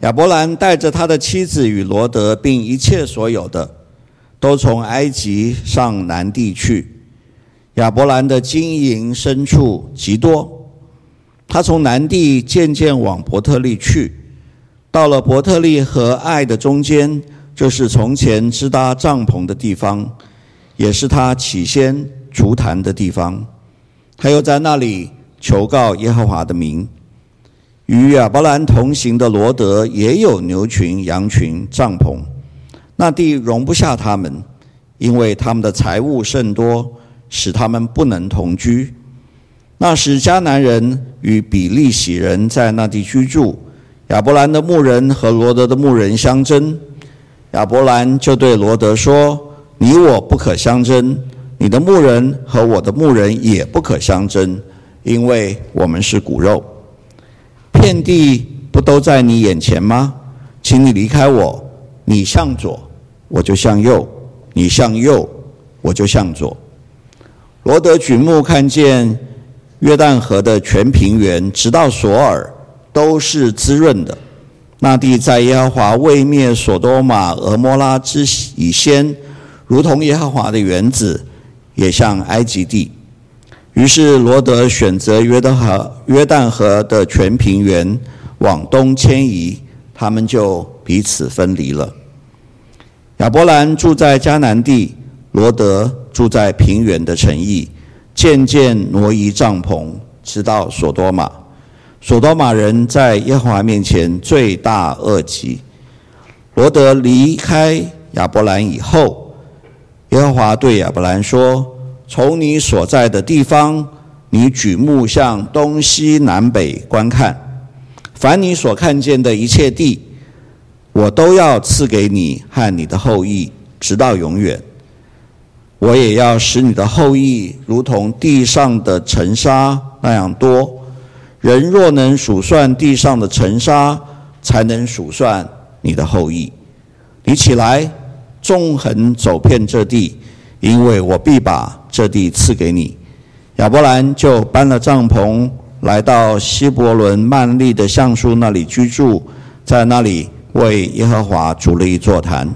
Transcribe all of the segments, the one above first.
亚伯兰带着他的妻子与罗德，并一切所有的，都从埃及上南地去。亚伯兰的金银牲畜极多，他从南地渐渐往伯特利去，到了伯特利和爱的中间，就是从前支搭帐篷的地方，也是他起先筑坛的地方。他又在那里求告耶和华的名。与亚伯兰同行的罗德也有牛群、羊群、帐篷，那地容不下他们，因为他们的财物甚多，使他们不能同居。那时迦南人与比利洗人在那地居住，亚伯兰的牧人和罗德的牧人相争，亚伯兰就对罗德说：“你我不可相争，你的牧人和我的牧人也不可相争，因为我们是骨肉。”遍地不都在你眼前吗？请你离开我，你向左，我就向右；你向右，我就向左。罗德举目看见约旦河的全平原，直到索尔，都是滋润的。那地在耶和华未灭索多玛、俄摩拉之以先，如同耶和华的园子，也像埃及地。于是罗德选择约旦河、约旦河的全平原往东迁移，他们就彼此分离了。亚伯兰住在迦南地，罗德住在平原的城邑，渐渐挪移帐篷，直到所多玛。所多玛人在耶和华面前罪大恶极。罗德离开亚伯兰以后，耶和华对亚伯兰说。从你所在的地方，你举目向东西南北观看，凡你所看见的一切地，我都要赐给你和你的后裔，直到永远。我也要使你的后裔如同地上的尘沙那样多。人若能数算地上的尘沙，才能数算你的后裔。你起来，纵横走遍这地。因为我必把这地赐给你，亚伯兰就搬了帐篷，来到希伯伦曼利的橡树那里居住，在那里为耶和华筑了一座坛。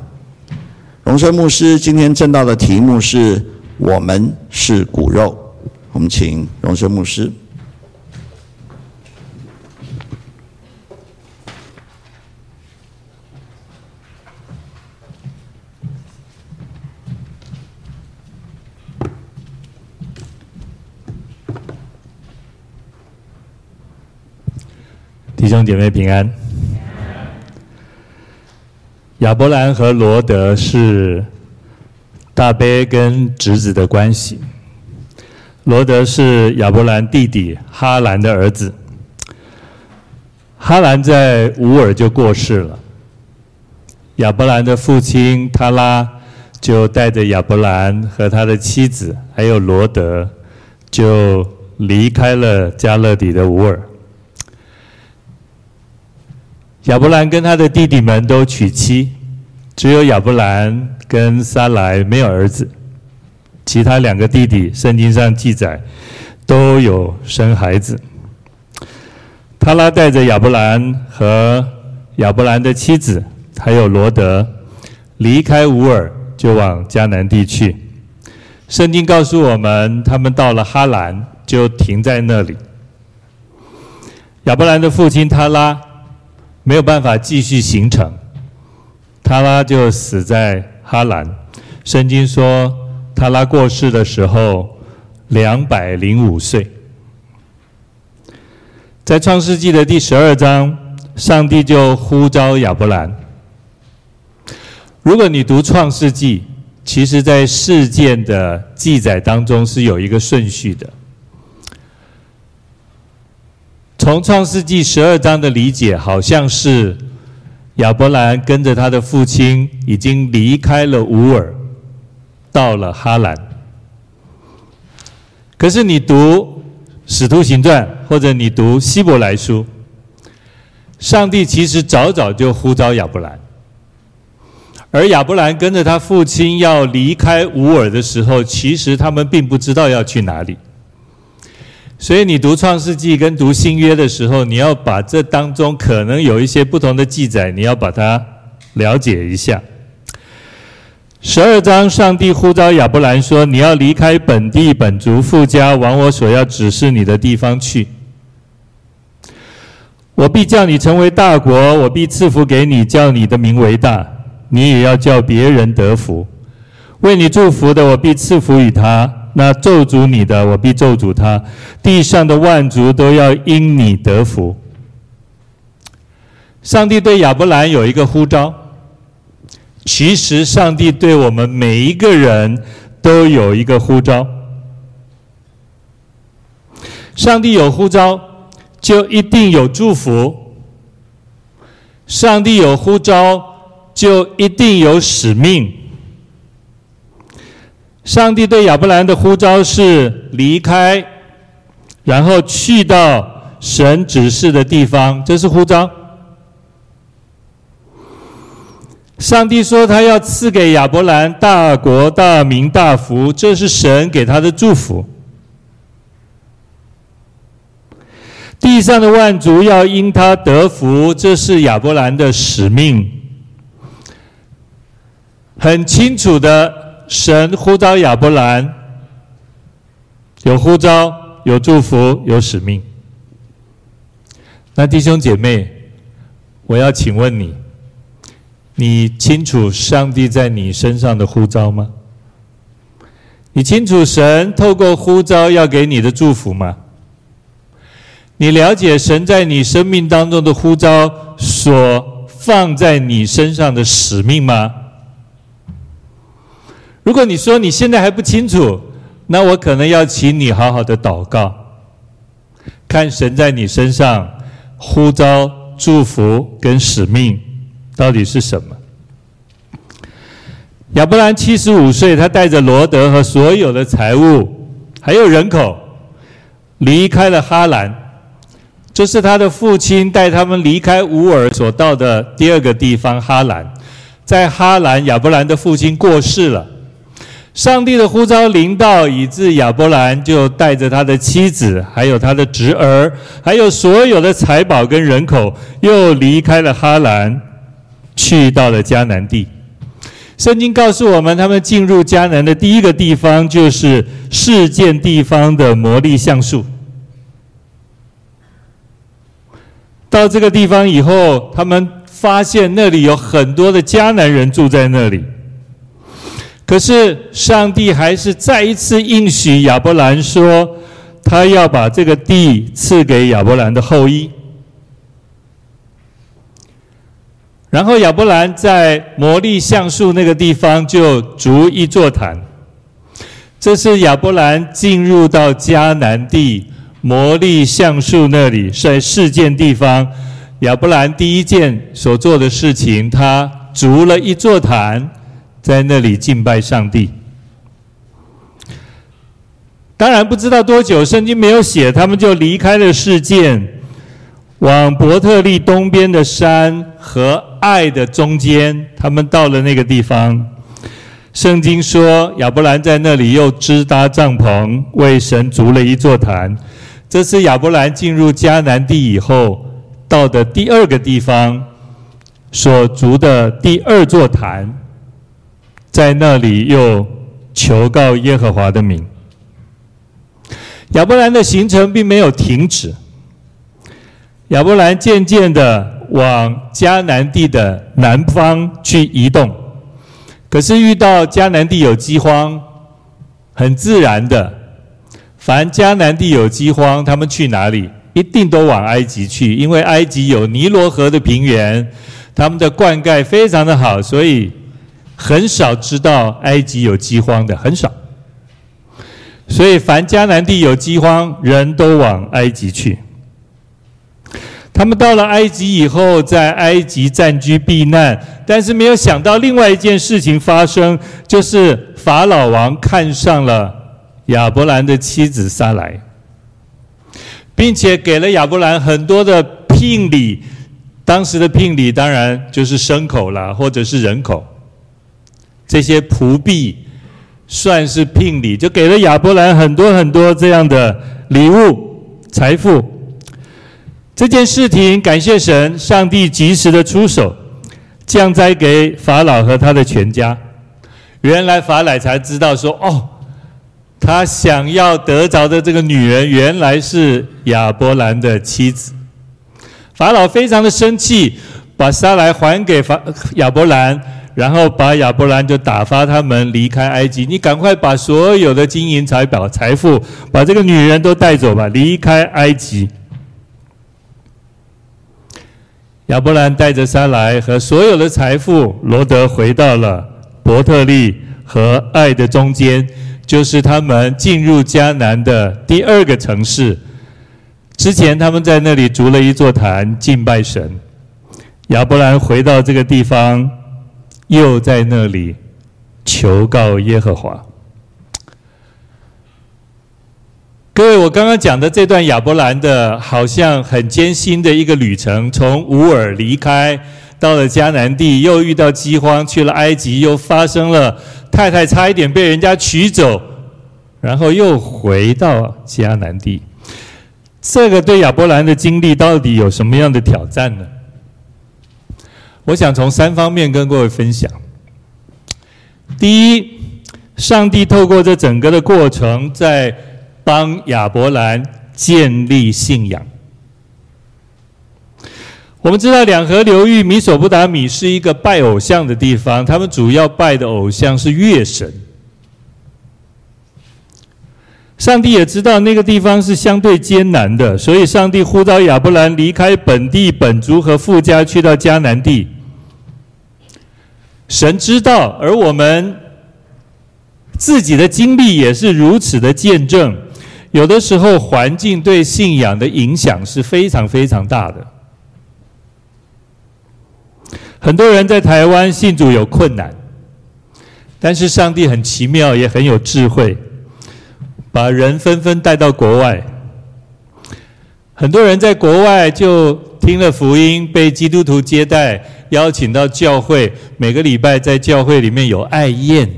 荣生牧师今天正道的题目是“我们是骨肉”，我们请荣生牧师。弟兄姐妹平安。亚伯兰和罗德是大伯跟侄子的关系。罗德是亚伯兰弟弟哈兰的儿子。哈兰在乌尔就过世了。亚伯兰的父亲他拉就带着亚伯兰和他的妻子还有罗德，就离开了加勒底的乌尔。亚伯兰跟他的弟弟们都娶妻，只有亚伯兰跟撒莱没有儿子。其他两个弟弟，圣经上记载都有生孩子。他拉带着亚伯兰和亚伯兰的妻子，还有罗德，离开乌尔，就往迦南地去。圣经告诉我们，他们到了哈兰，就停在那里。亚伯兰的父亲他拉。没有办法继续行程，他拉就死在哈兰。圣经说，他拉过世的时候两百零五岁。在创世纪的第十二章，上帝就呼召亚伯兰。如果你读创世纪，其实在事件的记载当中是有一个顺序的。从创世纪十二章的理解，好像是亚伯兰跟着他的父亲已经离开了乌尔，到了哈兰。可是你读使徒行传或者你读希伯来书，上帝其实早早就呼召亚伯兰，而亚伯兰跟着他父亲要离开乌尔的时候，其实他们并不知道要去哪里。所以你读创世纪跟读新约的时候，你要把这当中可能有一些不同的记载，你要把它了解一下。十二章，上帝呼召亚伯兰说：“你要离开本地本族父家，往我所要指示你的地方去。我必叫你成为大国，我必赐福给你，叫你的名为大。你也要叫别人得福。为你祝福的，我必赐福与他；那咒诅你的，我必咒诅他。地上的万族都要因你得福。”上帝对亚伯兰有一个呼召。其实，上帝对我们每一个人都有一个呼召。上帝有呼召，就一定有祝福；上帝有呼召，就一定有使命。上帝对亚伯兰的呼召是离开，然后去到神指示的地方，这是呼召。上帝说：“他要赐给亚伯兰大国、大名、大福，这是神给他的祝福。地上的万族要因他得福，这是亚伯兰的使命。很清楚的，神呼召亚伯兰，有呼召，有祝福，有使命。那弟兄姐妹，我要请问你。”你清楚上帝在你身上的呼召吗？你清楚神透过呼召要给你的祝福吗？你了解神在你生命当中的呼召所放在你身上的使命吗？如果你说你现在还不清楚，那我可能要请你好好的祷告，看神在你身上呼召、祝福跟使命。到底是什么？亚伯兰七十五岁，他带着罗德和所有的财物，还有人口，离开了哈兰。这是他的父亲带他们离开乌尔所到的第二个地方哈兰。在哈兰，亚伯兰的父亲过世了。上帝的呼召临到，以致亚伯兰就带着他的妻子，还有他的侄儿，还有所有的财宝跟人口，又离开了哈兰。去到了迦南地，圣经告诉我们，他们进入迦南的第一个地方就是事件地方的摩利橡树。到这个地方以后，他们发现那里有很多的迦南人住在那里。可是上帝还是再一次应许亚伯兰说，他要把这个地赐给亚伯兰的后裔。然后亚伯兰在摩利橡树那个地方就筑一座坛，这是亚伯兰进入到迦南地摩利橡树那里，在事件地方，亚伯兰第一件所做的事情，他筑了一座坛，在那里敬拜上帝。当然不知道多久，圣经没有写，他们就离开了世界。往伯特利东边的山和爱的中间，他们到了那个地方。圣经说，亚伯兰在那里又支搭帐篷，为神筑了一座坛。这是亚伯兰进入迦南地以后到的第二个地方，所筑的第二座坛，在那里又求告耶和华的名。亚伯兰的行程并没有停止。亚伯兰渐渐地往迦南地的南方去移动，可是遇到迦南地有饥荒，很自然的，凡迦南地有饥荒，他们去哪里？一定都往埃及去，因为埃及有尼罗河的平原，他们的灌溉非常的好，所以很少知道埃及有饥荒的，很少。所以凡迦南地有饥荒，人都往埃及去。他们到了埃及以后，在埃及暂居避难，但是没有想到另外一件事情发生，就是法老王看上了亚伯兰的妻子撒莱，并且给了亚伯兰很多的聘礼。当时的聘礼当然就是牲口啦，或者是人口，这些仆婢算是聘礼，就给了亚伯兰很多很多这样的礼物。财富。这件事情感谢神，上帝及时的出手，降灾给法老和他的全家。原来法老才知道说，哦，他想要得着的这个女人，原来是亚伯兰的妻子。法老非常的生气，把撒莱还给法亚伯兰。然后把亚伯兰就打发他们离开埃及，你赶快把所有的金银财宝、财富，把这个女人都带走吧，离开埃及。亚伯兰带着撒莱和所有的财富，罗德回到了伯特利和爱的中间，就是他们进入迦南的第二个城市。之前他们在那里筑了一座坛敬拜神。亚伯兰回到这个地方。又在那里求告耶和华。各位，我刚刚讲的这段亚伯兰的，好像很艰辛的一个旅程，从乌尔离开，到了迦南地，又遇到饥荒，去了埃及，又发生了太太差一点被人家娶走，然后又回到迦南地。这个对亚伯兰的经历到底有什么样的挑战呢？我想从三方面跟各位分享。第一，上帝透过这整个的过程，在帮亚伯兰建立信仰。我们知道两河流域米索不达米是一个拜偶像的地方，他们主要拜的偶像是月神。上帝也知道那个地方是相对艰难的，所以上帝呼召亚伯兰离开本地本族和父家，去到迦南地。神知道，而我们自己的经历也是如此的见证。有的时候，环境对信仰的影响是非常非常大的。很多人在台湾信主有困难，但是上帝很奇妙，也很有智慧，把人纷纷带到国外。很多人在国外就听了福音，被基督徒接待。邀请到教会，每个礼拜在教会里面有爱宴。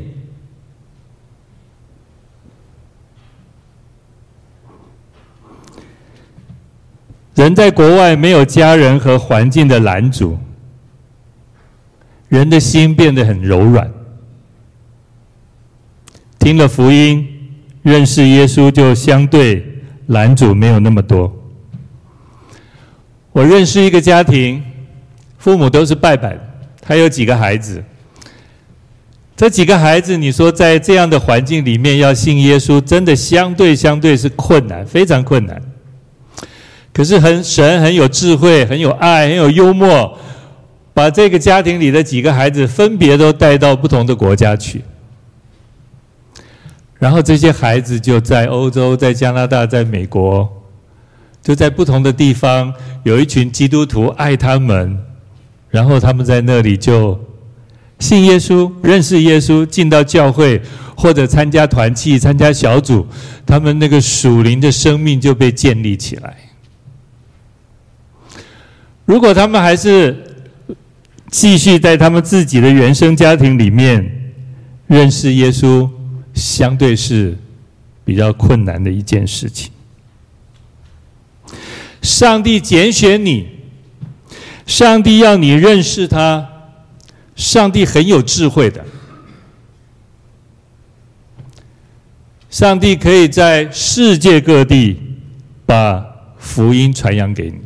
人在国外没有家人和环境的拦阻，人的心变得很柔软。听了福音，认识耶稣，就相对拦阻没有那么多。我认识一个家庭。父母都是拜拜的，他有几个孩子。这几个孩子，你说在这样的环境里面要信耶稣，真的相对相对是困难，非常困难。可是很神很有智慧，很有爱，很有幽默，把这个家庭里的几个孩子分别都带到不同的国家去。然后这些孩子就在欧洲，在加拿大，在美国，就在不同的地方，有一群基督徒爱他们。然后他们在那里就信耶稣、认识耶稣、进到教会或者参加团契、参加小组，他们那个属灵的生命就被建立起来。如果他们还是继续在他们自己的原生家庭里面认识耶稣，相对是比较困难的一件事情。上帝拣选你。上帝要你认识他，上帝很有智慧的。上帝可以在世界各地把福音传扬给你。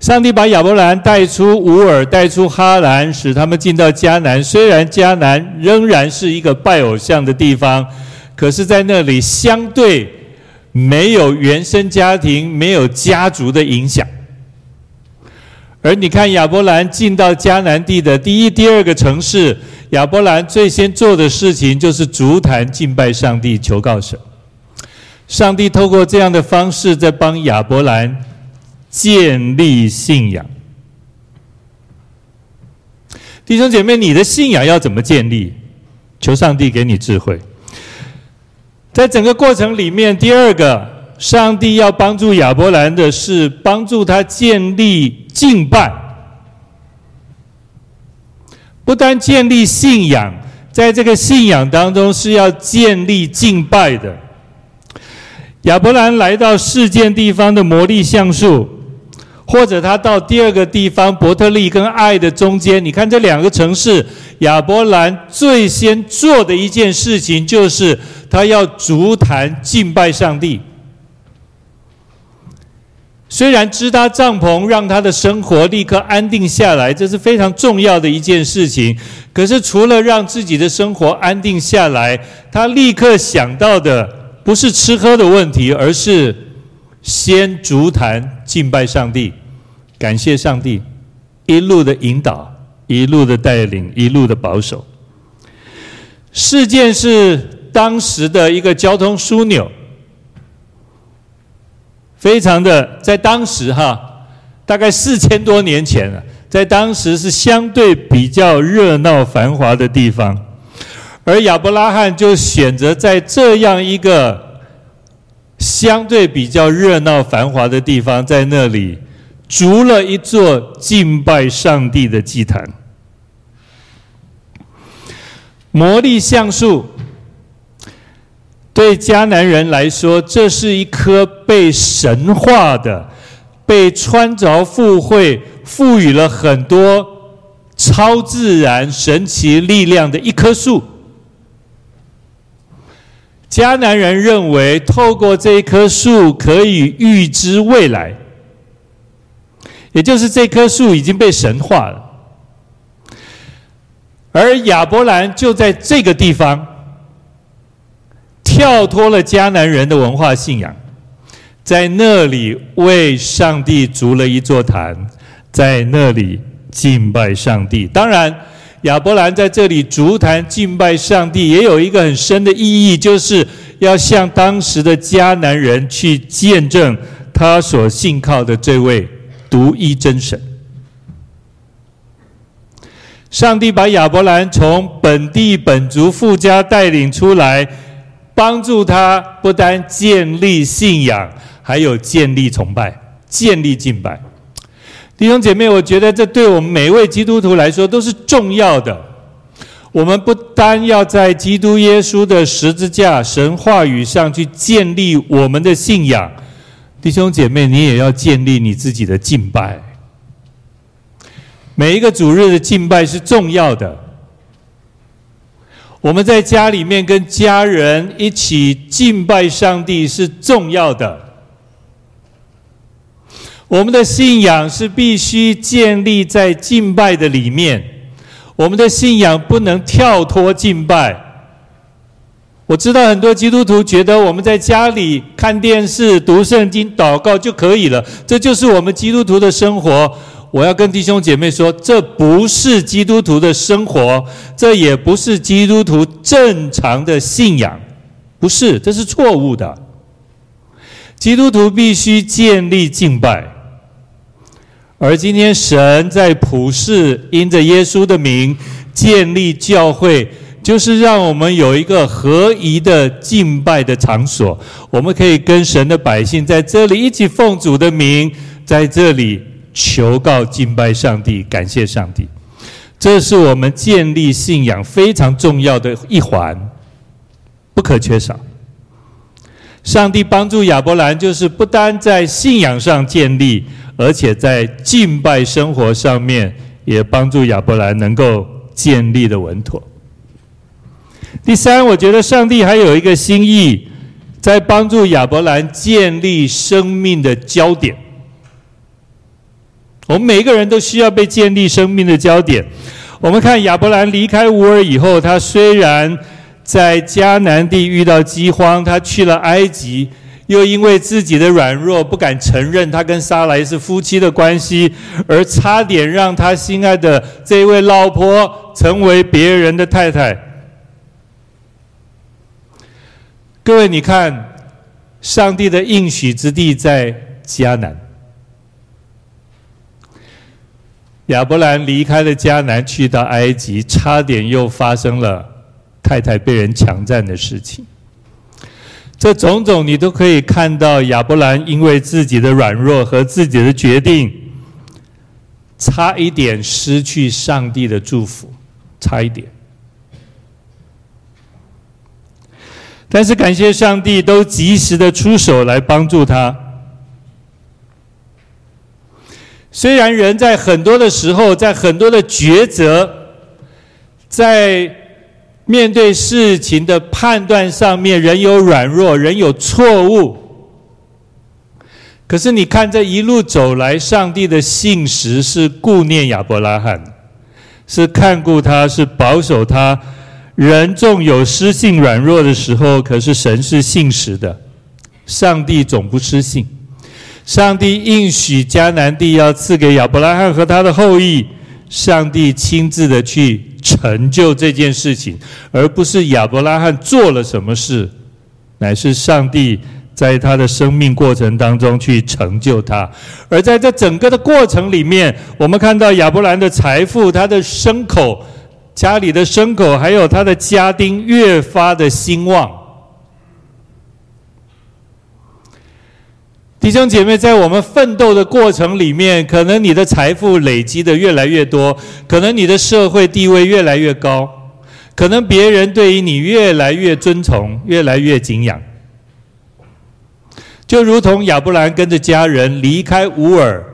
上帝把亚伯兰带出乌尔，带出哈兰，使他们进到迦南。虽然迦南仍然是一个拜偶像的地方，可是在那里相对没有原生家庭、没有家族的影响。而你看，亚伯兰进到迦南地的第一、第二个城市，亚伯兰最先做的事情就是足坛敬拜上帝，求告神。上帝透过这样的方式，在帮亚伯兰建立信仰。弟兄姐妹，你的信仰要怎么建立？求上帝给你智慧。在整个过程里面，第二个。上帝要帮助亚伯兰的是帮助他建立敬拜，不单建立信仰，在这个信仰当中是要建立敬拜的。亚伯兰来到事件地方的魔力橡树，或者他到第二个地方伯特利跟爱的中间，你看这两个城市，亚伯兰最先做的一件事情就是他要筑坛敬拜上帝。虽然支搭帐篷让他的生活立刻安定下来，这是非常重要的一件事情。可是除了让自己的生活安定下来，他立刻想到的不是吃喝的问题，而是先足坛敬拜上帝，感谢上帝一路的引导，一路的带领，一路的保守。事件是当时的一个交通枢纽。非常的，在当时哈，大概四千多年前了，在当时是相对比较热闹繁华的地方，而亚伯拉罕就选择在这样一个相对比较热闹繁华的地方，在那里筑了一座敬拜上帝的祭坛。魔力橡树。对迦南人来说，这是一棵被神化的、被穿着附会、赋予了很多超自然、神奇力量的一棵树。迦南人认为，透过这一棵树可以预知未来，也就是这棵树已经被神化了。而亚伯兰就在这个地方。跳脱了迦南人的文化信仰，在那里为上帝筑了一座坛，在那里敬拜上帝。当然，亚伯兰在这里足坛敬拜上帝，也有一个很深的意义，就是要向当时的迦南人去见证他所信靠的这位独一真神。上帝把亚伯兰从本地本族富家带领出来。帮助他不单建立信仰，还有建立崇拜、建立敬拜。弟兄姐妹，我觉得这对我们每一位基督徒来说都是重要的。我们不单要在基督耶稣的十字架、神话语上去建立我们的信仰，弟兄姐妹，你也要建立你自己的敬拜。每一个主日的敬拜是重要的。我们在家里面跟家人一起敬拜上帝是重要的。我们的信仰是必须建立在敬拜的里面，我们的信仰不能跳脱敬拜。我知道很多基督徒觉得我们在家里看电视、读圣经、祷告就可以了，这就是我们基督徒的生活。我要跟弟兄姐妹说，这不是基督徒的生活，这也不是基督徒正常的信仰，不是，这是错误的。基督徒必须建立敬拜，而今天神在普世因着耶稣的名建立教会，就是让我们有一个合宜的敬拜的场所，我们可以跟神的百姓在这里一起奉主的名，在这里。求告敬拜上帝，感谢上帝，这是我们建立信仰非常重要的一环，不可缺少。上帝帮助亚伯兰，就是不单在信仰上建立，而且在敬拜生活上面也帮助亚伯兰能够建立的稳妥。第三，我觉得上帝还有一个心意，在帮助亚伯兰建立生命的焦点。我们每一个人都需要被建立生命的焦点。我们看亚伯兰离开乌尔以后，他虽然在迦南地遇到饥荒，他去了埃及，又因为自己的软弱不敢承认他跟沙莱是夫妻的关系，而差点让他心爱的这位老婆成为别人的太太。各位，你看，上帝的应许之地在迦南。亚伯兰离开了迦南，去到埃及，差点又发生了太太被人强占的事情。这种种，你都可以看到亚伯兰因为自己的软弱和自己的决定，差一点失去上帝的祝福，差一点。但是感谢上帝，都及时的出手来帮助他。虽然人在很多的时候，在很多的抉择，在面对事情的判断上面，人有软弱，人有错误。可是你看这一路走来，上帝的信实是顾念亚伯拉罕，是看顾他，是保守他。人纵有失信软弱的时候，可是神是信实的，上帝总不失信。上帝应许迦南地要赐给亚伯拉罕和他的后裔，上帝亲自的去成就这件事情，而不是亚伯拉罕做了什么事，乃是上帝在他的生命过程当中去成就他。而在这整个的过程里面，我们看到亚伯兰的财富，他的牲口。家里的牲口，还有他的家丁，越发的兴旺。弟兄姐妹，在我们奋斗的过程里面，可能你的财富累积的越来越多，可能你的社会地位越来越高，可能别人对于你越来越尊崇，越来越敬仰。就如同亚伯兰跟着家人离开乌尔，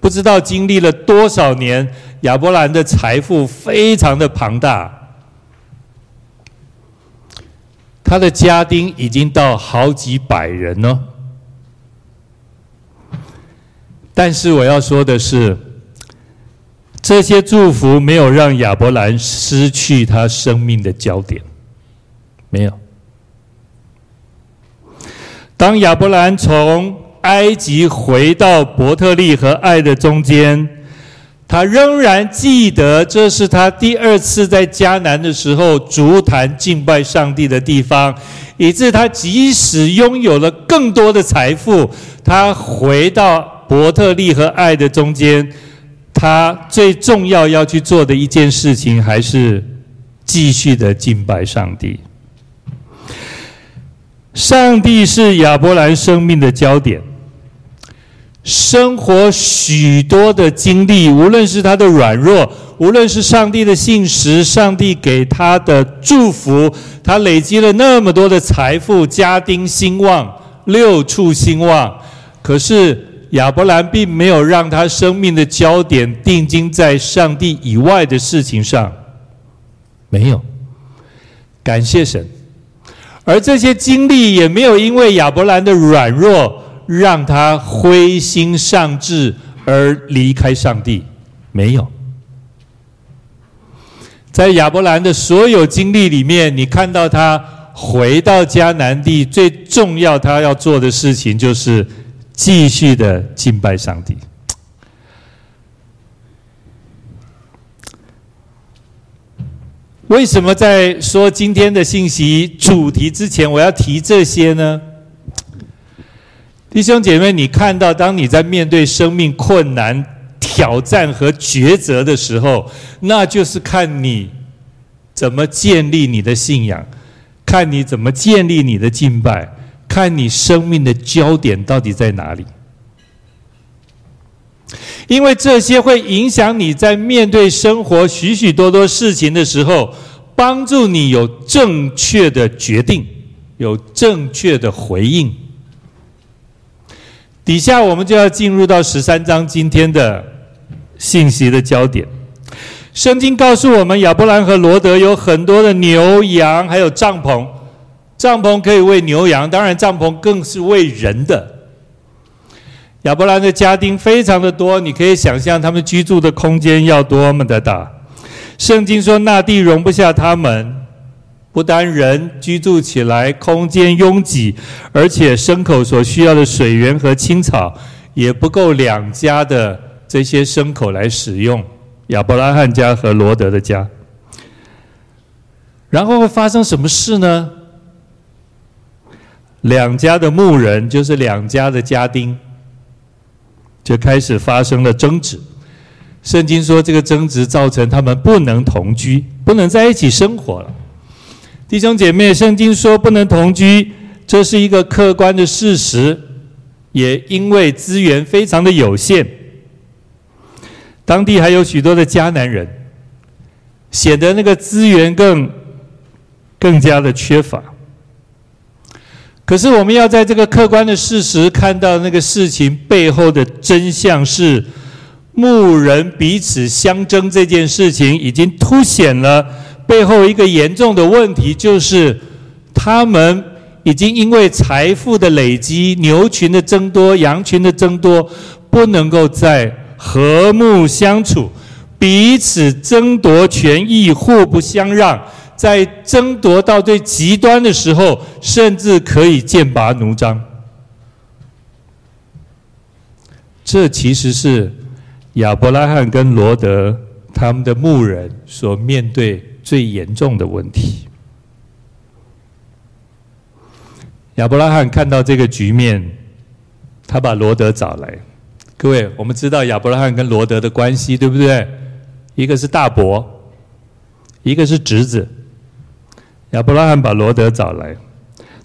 不知道经历了多少年。亚伯兰的财富非常的庞大，他的家丁已经到好几百人了。但是我要说的是，这些祝福没有让亚伯兰失去他生命的焦点，没有。当亚伯兰从埃及回到伯特利和爱的中间。他仍然记得，这是他第二次在迦南的时候足坛敬拜上帝的地方，以致他即使拥有了更多的财富，他回到伯特利和爱的中间，他最重要要去做的一件事情，还是继续的敬拜上帝。上帝是亚伯兰生命的焦点。生活许多的经历，无论是他的软弱，无论是上帝的信实，上帝给他的祝福，他累积了那么多的财富，家丁兴旺，六畜兴旺。可是亚伯兰并没有让他生命的焦点定睛在上帝以外的事情上，没有。感谢神，而这些经历也没有因为亚伯兰的软弱。让他灰心丧志而离开上帝，没有。在亚伯兰的所有经历里面，你看到他回到迦南地，最重要他要做的事情就是继续的敬拜上帝。为什么在说今天的信息主题之前，我要提这些呢？弟兄姐妹，你看到，当你在面对生命困难、挑战和抉择的时候，那就是看你怎么建立你的信仰，看你怎么建立你的敬拜，看你生命的焦点到底在哪里。因为这些会影响你在面对生活许许多多事情的时候，帮助你有正确的决定，有正确的回应。底下我们就要进入到十三章今天的信息的焦点。圣经告诉我们，亚伯兰和罗德有很多的牛羊，还有帐篷。帐篷可以喂牛羊，当然帐篷更是喂人的。亚伯兰的家丁非常的多，你可以想象他们居住的空间要多么的大。圣经说，那地容不下他们。不单人居住起来空间拥挤，而且牲口所需要的水源和青草也不够两家的这些牲口来使用。亚伯拉罕家和罗德的家，然后会发生什么事呢？两家的牧人，就是两家的家丁，就开始发生了争执。圣经说，这个争执造成他们不能同居，不能在一起生活了。弟兄姐妹，圣经说不能同居，这是一个客观的事实，也因为资源非常的有限，当地还有许多的迦南人，显得那个资源更更加的缺乏。可是我们要在这个客观的事实看到那个事情背后的真相是，牧人彼此相争这件事情已经凸显了背后一个严重的问题，就是他们已经因为财富的累积、牛群的增多、羊群的增多，不能够再和睦相处，彼此争夺权益，互不相让。在争夺到最极端的时候，甚至可以剑拔弩张。这其实是亚伯拉罕跟罗德他们的牧人所面对最严重的问题。亚伯拉罕看到这个局面，他把罗德找来。各位，我们知道亚伯拉罕跟罗德的关系，对不对？一个是大伯，一个是侄子。亚伯拉罕把罗德找来，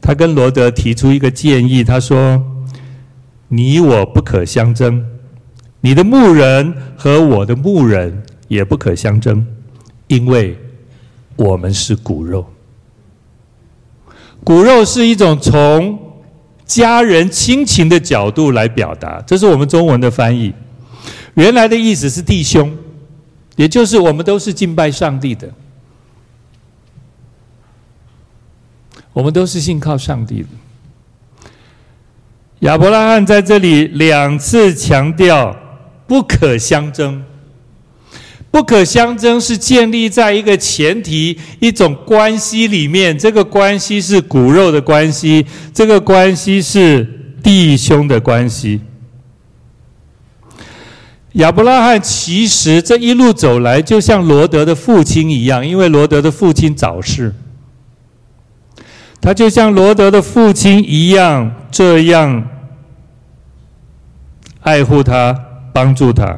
他跟罗德提出一个建议，他说：“你我不可相争，你的牧人和我的牧人也不可相争，因为我们是骨肉。骨肉是一种从家人亲情的角度来表达，这是我们中文的翻译。原来的意思是弟兄，也就是我们都是敬拜上帝的。”我们都是信靠上帝的。亚伯拉罕在这里两次强调不可相争，不可相争是建立在一个前提、一种关系里面，这个关系是骨肉的关系，这个关系是弟兄的关系。亚伯拉罕其实这一路走来，就像罗德的父亲一样，因为罗德的父亲早逝。他就像罗德的父亲一样，这样爱护他、帮助他。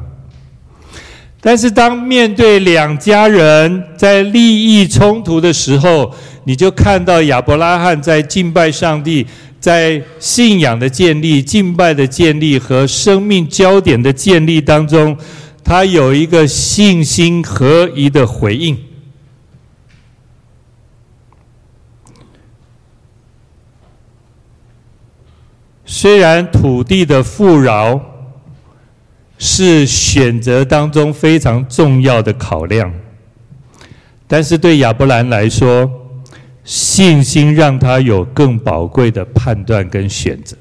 但是，当面对两家人在利益冲突的时候，你就看到亚伯拉罕在敬拜上帝、在信仰的建立、敬拜的建立和生命焦点的建立当中，他有一个信心合一的回应。虽然土地的富饶是选择当中非常重要的考量，但是对亚伯兰来说，信心让他有更宝贵的判断跟选择。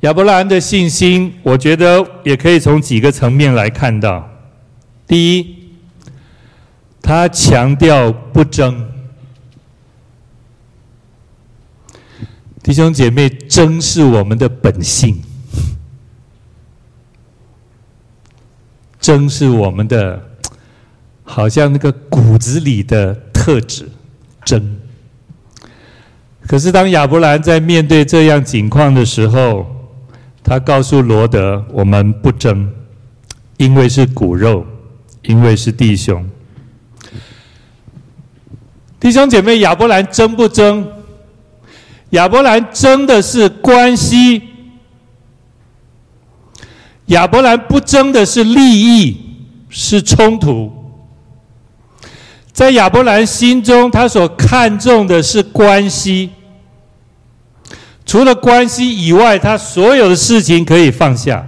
亚伯兰的信心，我觉得也可以从几个层面来看到。第一，他强调不争。弟兄姐妹，争是我们的本性，争是我们的，好像那个骨子里的特质，争。可是当亚伯兰在面对这样境况的时候，他告诉罗德：“我们不争，因为是骨肉，因为是弟兄。”弟兄姐妹，亚伯兰争不争？亚伯兰争的是关系，亚伯兰不争的是利益，是冲突。在亚伯兰心中，他所看重的是关系。除了关系以外，他所有的事情可以放下。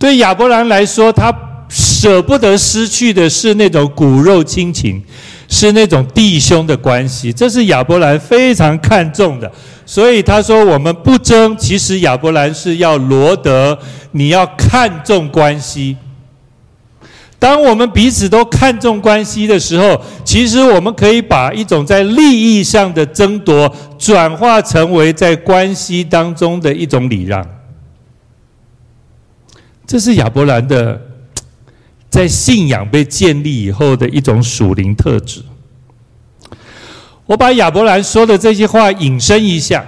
对亚伯兰来说，他舍不得失去的是那种骨肉亲情。是那种弟兄的关系，这是亚伯兰非常看重的。所以他说：“我们不争。”其实亚伯兰是要罗德，你要看重关系。当我们彼此都看重关系的时候，其实我们可以把一种在利益上的争夺，转化成为在关系当中的一种礼让。这是亚伯兰的。在信仰被建立以后的一种属灵特质。我把亚伯兰说的这些话引申一下，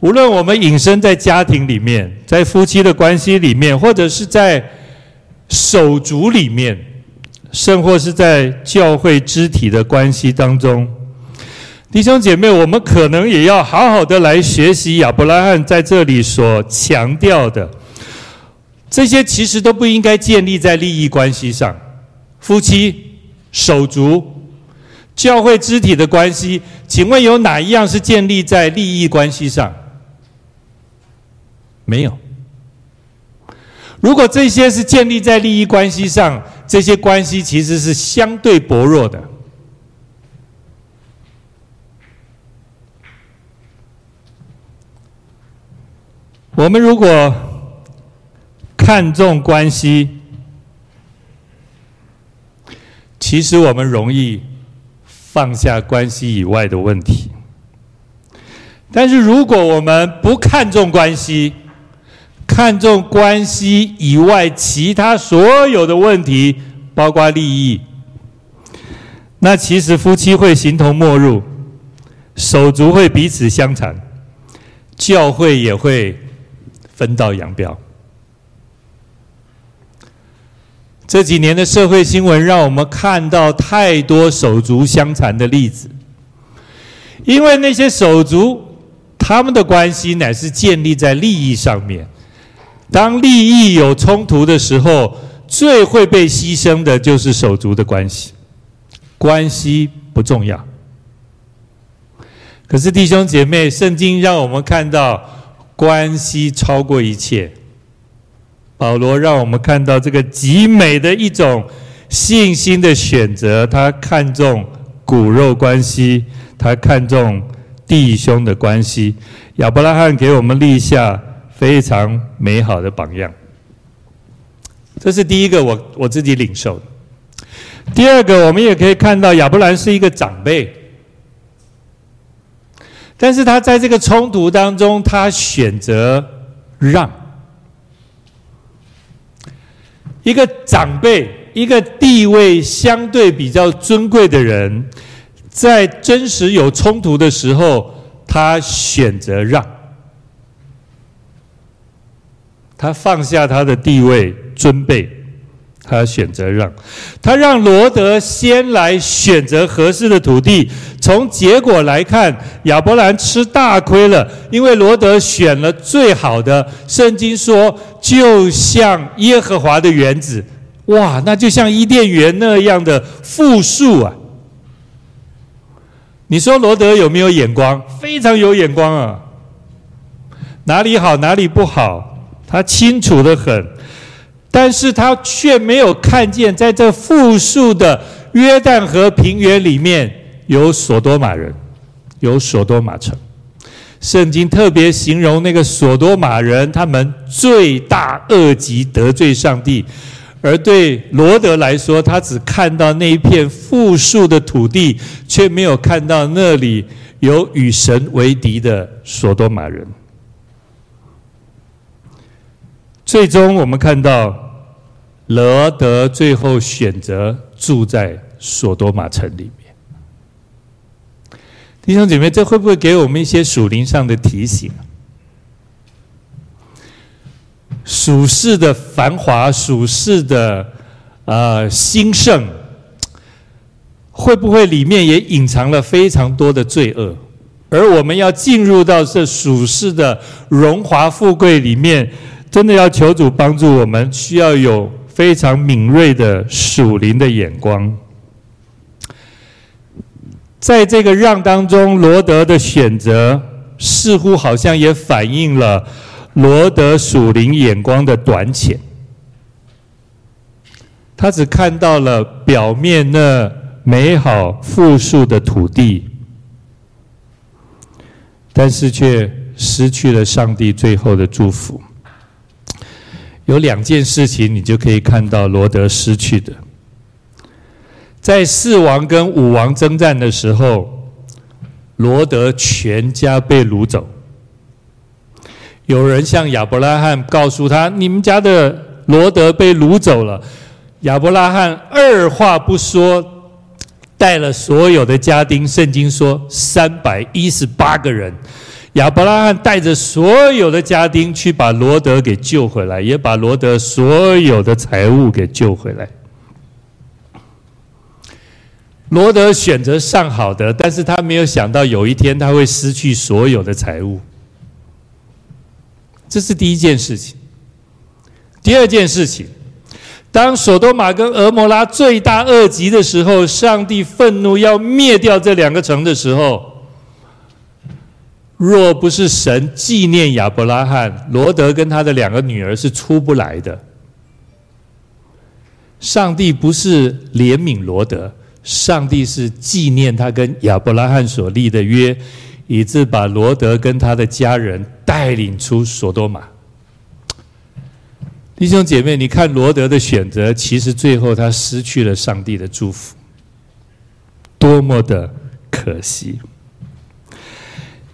无论我们引申在家庭里面，在夫妻的关系里面，或者是在手足里面，甚或是在教会肢体的关系当中，弟兄姐妹，我们可能也要好好的来学习亚伯拉罕在这里所强调的。这些其实都不应该建立在利益关系上，夫妻手足、教会肢体的关系，请问有哪一样是建立在利益关系上？没有。如果这些是建立在利益关系上，这些关系其实是相对薄弱的。我们如果看重关系，其实我们容易放下关系以外的问题。但是如果我们不看重关系，看重关系以外其他所有的问题，包括利益，那其实夫妻会形同陌路，手足会彼此相残，教会也会分道扬镳。这几年的社会新闻让我们看到太多手足相残的例子，因为那些手足他们的关系乃是建立在利益上面，当利益有冲突的时候，最会被牺牲的就是手足的关系，关系不重要。可是弟兄姐妹，圣经让我们看到。关系超过一切。保罗让我们看到这个极美的一种信心的选择。他看重骨肉关系，他看重弟兄的关系。亚伯拉罕给我们立下非常美好的榜样。这是第一个，我我自己领受。第二个，我们也可以看到亚伯兰是一个长辈。但是他在这个冲突当中，他选择让一个长辈、一个地位相对比较尊贵的人，在真实有冲突的时候，他选择让，他放下他的地位尊卑。他选择让，他让罗德先来选择合适的土地。从结果来看，亚伯兰吃大亏了，因为罗德选了最好的。圣经说，就像耶和华的园子，哇，那就像伊甸园那样的富庶啊！你说罗德有没有眼光？非常有眼光啊！哪里好，哪里不好，他清楚的很。但是他却没有看见，在这富庶的约旦河平原里面有所多玛人，有所多玛城。圣经特别形容那个所多玛人，他们罪大恶极，得罪上帝。而对罗德来说，他只看到那一片富庶的土地，却没有看到那里有与神为敌的所多玛人。最终，我们看到。罗德最后选择住在所多玛城里面。弟兄姐妹，这会不会给我们一些属灵上的提醒？属世的繁华，属世的呃兴盛，会不会里面也隐藏了非常多的罪恶？而我们要进入到这属世的荣华富贵里面，真的要求主帮助我们，需要有。非常敏锐的属灵的眼光，在这个让当中，罗德的选择似乎好像也反映了罗德属灵眼光的短浅。他只看到了表面那美好富庶的土地，但是却失去了上帝最后的祝福。有两件事情，你就可以看到罗德失去的。在四王跟五王征战的时候，罗德全家被掳走。有人向亚伯拉罕告诉他：“你们家的罗德被掳走了。”亚伯拉罕二话不说，带了所有的家丁。圣经说三百一十八个人。亚伯拉罕带着所有的家丁去把罗德给救回来，也把罗德所有的财物给救回来。罗德选择上好的，但是他没有想到有一天他会失去所有的财物。这是第一件事情。第二件事情，当所多玛跟蛾摩拉罪大恶极的时候，上帝愤怒要灭掉这两个城的时候，若不是神纪念亚伯拉罕，罗德跟他的两个女儿是出不来的。上帝不是怜悯罗德，上帝是纪念他跟亚伯拉罕所立的约，以致把罗德跟他的家人带领出所多玛。弟兄姐妹，你看罗德的选择，其实最后他失去了上帝的祝福，多么的可惜！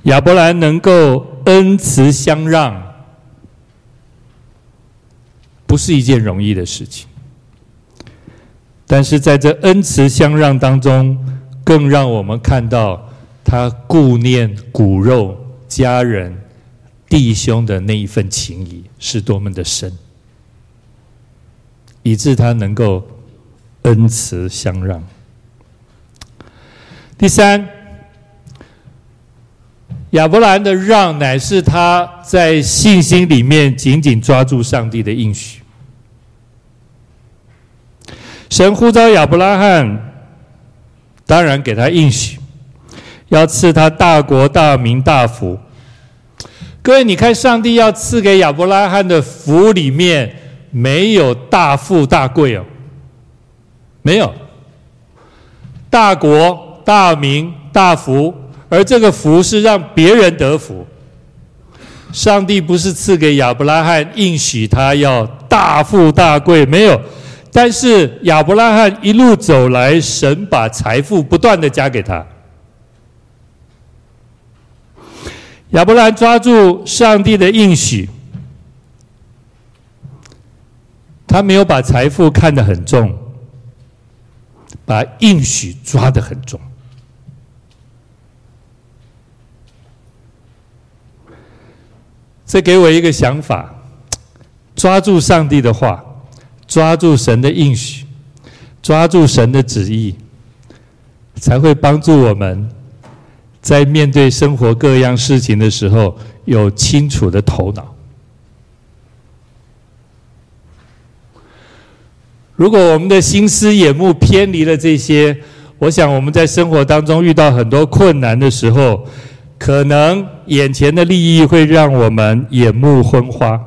亚伯兰能够恩慈相让，不是一件容易的事情，但是在这恩慈相让当中，更让我们看到他顾念骨肉、家人、弟兄的那一份情谊是多么的深。以致他能够恩慈相让。第三，亚伯兰的让乃是他在信心里面紧紧抓住上帝的应许。神呼召亚伯拉罕，当然给他应许，要赐他大国、大名、大福。各位，你看，上帝要赐给亚伯拉罕的福里面。没有大富大贵哦，没有大国大名大福，而这个福是让别人得福。上帝不是赐给亚伯拉罕应许他要大富大贵，没有。但是亚伯拉罕一路走来，神把财富不断的加给他。亚伯拉罕抓住上帝的应许。他没有把财富看得很重，把应许抓得很重。这给我一个想法：抓住上帝的话，抓住神的应许，抓住神的旨意，才会帮助我们在面对生活各样事情的时候有清楚的头脑。如果我们的心思眼目偏离了这些，我想我们在生活当中遇到很多困难的时候，可能眼前的利益会让我们眼目昏花，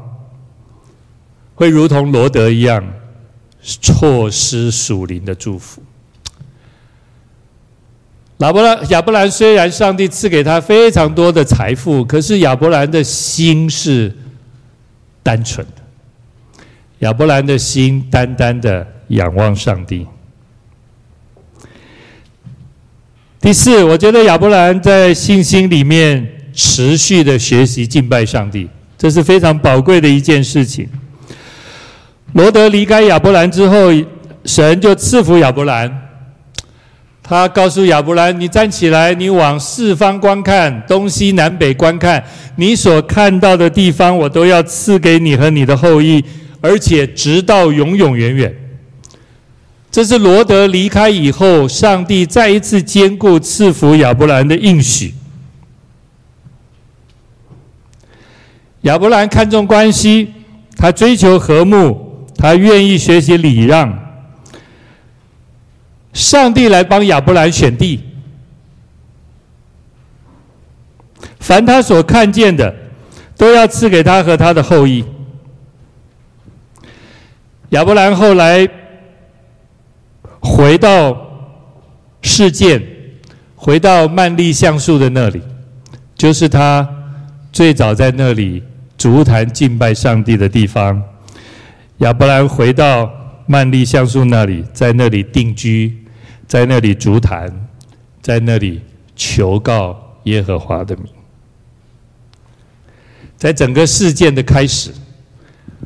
会如同罗德一样错失属灵的祝福。亚伯兰亚伯兰虽然上帝赐给他非常多的财富，可是亚伯兰的心是单纯的。亚伯兰的心单单的仰望上帝。第四，我觉得亚伯兰在信心里面持续的学习敬拜上帝，这是非常宝贵的一件事情。罗德离开亚伯兰之后，神就赐福亚伯兰。他告诉亚伯兰：“你站起来，你往四方观看，东西南北观看，你所看到的地方，我都要赐给你和你的后裔。”而且直到永永远远，这是罗德离开以后，上帝再一次坚固赐福亚伯兰的应许。亚伯兰看重关系，他追求和睦，他愿意学习礼让。上帝来帮亚伯兰选地，凡他所看见的，都要赐给他和他的后裔。亚伯兰后来回到事件，回到曼利橡树的那里，就是他最早在那里足坛敬拜上帝的地方。亚伯兰回到曼利橡树那里，在那里定居，在那里足坛，在那里求告耶和华的名。在整个事件的开始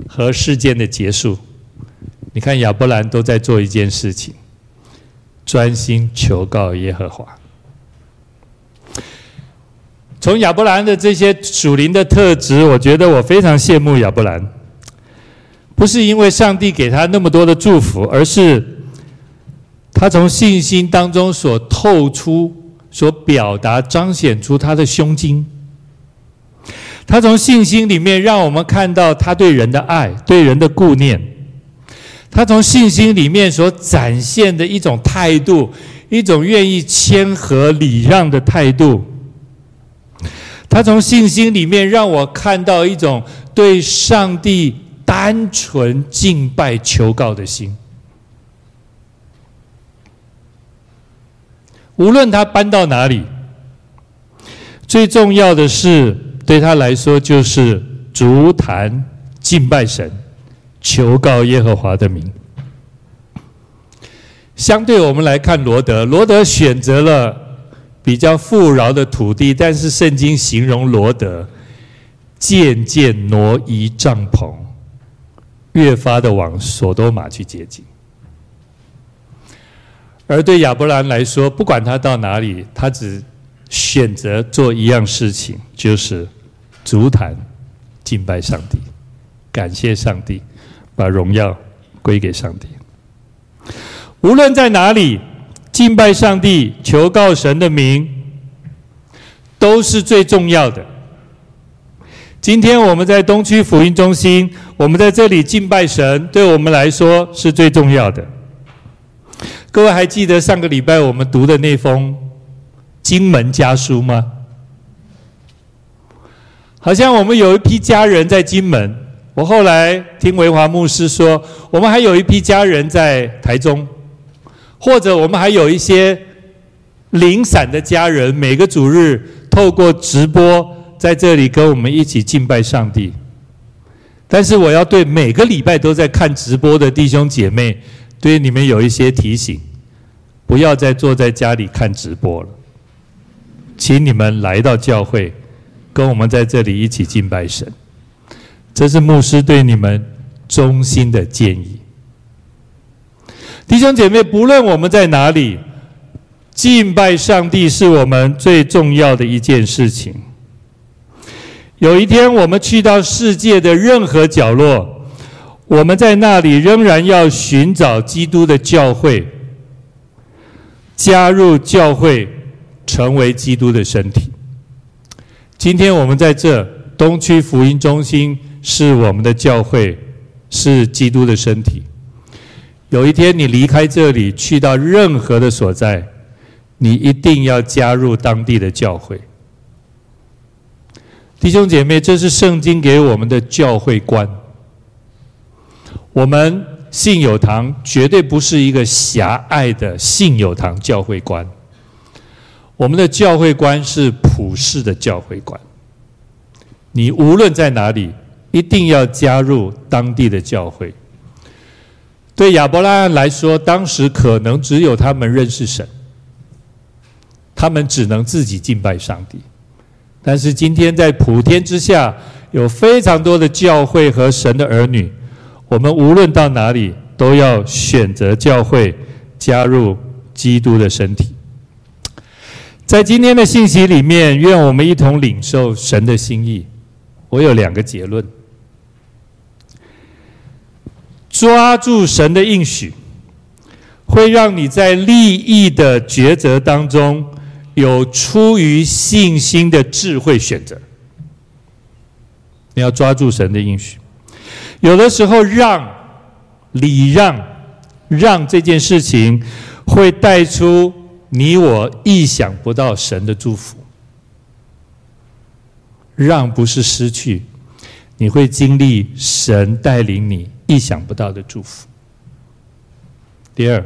和事件的结束。你看亚伯兰都在做一件事情，专心求告耶和华。从亚伯兰的这些属灵的特质，我觉得我非常羡慕亚伯兰。不是因为上帝给他那么多的祝福，而是他从信心当中所透出、所表达、彰显出他的胸襟。他从信心里面让我们看到他对人的爱、对人的顾念。他从信心里面所展现的一种态度，一种愿意谦和礼让的态度。他从信心里面让我看到一种对上帝单纯敬拜求告的心。无论他搬到哪里，最重要的是对他来说就是足坛敬拜神，求告耶和华的名。相对我们来看，罗德，罗德选择了。比较富饶的土地，但是圣经形容罗德渐渐挪移帐篷，越发的往所多玛去接近。而对亚伯兰来说，不管他到哪里，他只选择做一样事情，就是足坛敬拜上帝，感谢上帝，把荣耀归给上帝。无论在哪里。敬拜上帝、求告神的名，都是最重要的。今天我们在东区福音中心，我们在这里敬拜神，对我们来说是最重要的。各位还记得上个礼拜我们读的那封金门家书吗？好像我们有一批家人在金门。我后来听维华牧师说，我们还有一批家人在台中。或者我们还有一些零散的家人，每个主日透过直播在这里跟我们一起敬拜上帝。但是我要对每个礼拜都在看直播的弟兄姐妹，对你们有一些提醒：不要再坐在家里看直播了，请你们来到教会，跟我们在这里一起敬拜神。这是牧师对你们衷心的建议。弟兄姐妹，不论我们在哪里，敬拜上帝是我们最重要的一件事情。有一天，我们去到世界的任何角落，我们在那里仍然要寻找基督的教会，加入教会，成为基督的身体。今天我们在这东区福音中心是我们的教会，是基督的身体。有一天你离开这里，去到任何的所在，你一定要加入当地的教会。弟兄姐妹，这是圣经给我们的教会观。我们信友堂绝对不是一个狭隘的信友堂教会观，我们的教会观是普世的教会观。你无论在哪里，一定要加入当地的教会。对亚伯拉罕来说，当时可能只有他们认识神，他们只能自己敬拜上帝。但是今天在普天之下，有非常多的教会和神的儿女，我们无论到哪里，都要选择教会，加入基督的身体。在今天的信息里面，愿我们一同领受神的心意。我有两个结论。抓住神的应许，会让你在利益的抉择当中有出于信心的智慧选择。你要抓住神的应许，有的时候让、礼让、让这件事情，会带出你我意想不到神的祝福。让不是失去，你会经历神带领你。意想不到的祝福。第二，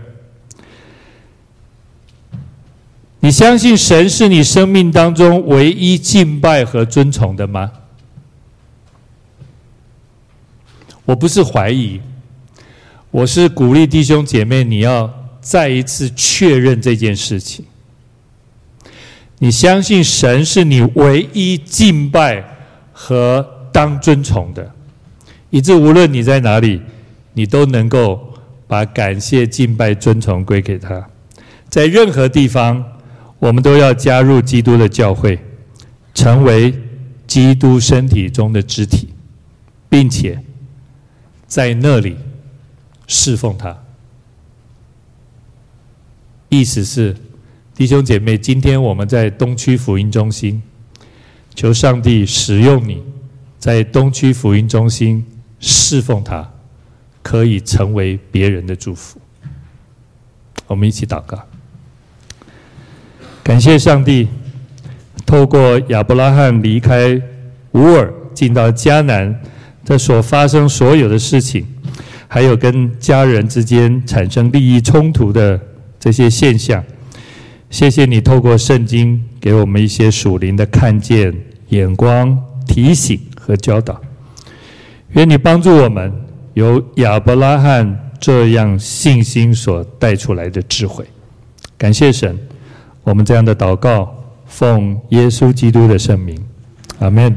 你相信神是你生命当中唯一敬拜和尊崇的吗？我不是怀疑，我是鼓励弟兄姐妹，你要再一次确认这件事情。你相信神是你唯一敬拜和当尊崇的。以致无论你在哪里，你都能够把感谢、敬拜、尊崇归给他。在任何地方，我们都要加入基督的教会，成为基督身体中的肢体，并且在那里侍奉他。意思是，弟兄姐妹，今天我们在东区福音中心，求上帝使用你，在东区福音中心。侍奉他，可以成为别人的祝福。我们一起祷告，感谢上帝，透过亚伯拉罕离开乌尔进到迦南，这所发生所有的事情，还有跟家人之间产生利益冲突的这些现象，谢谢你透过圣经给我们一些属灵的看见、眼光、提醒和教导。愿你帮助我们由亚伯拉罕这样信心所带出来的智慧。感谢神，我们这样的祷告，奉耶稣基督的圣名，阿门。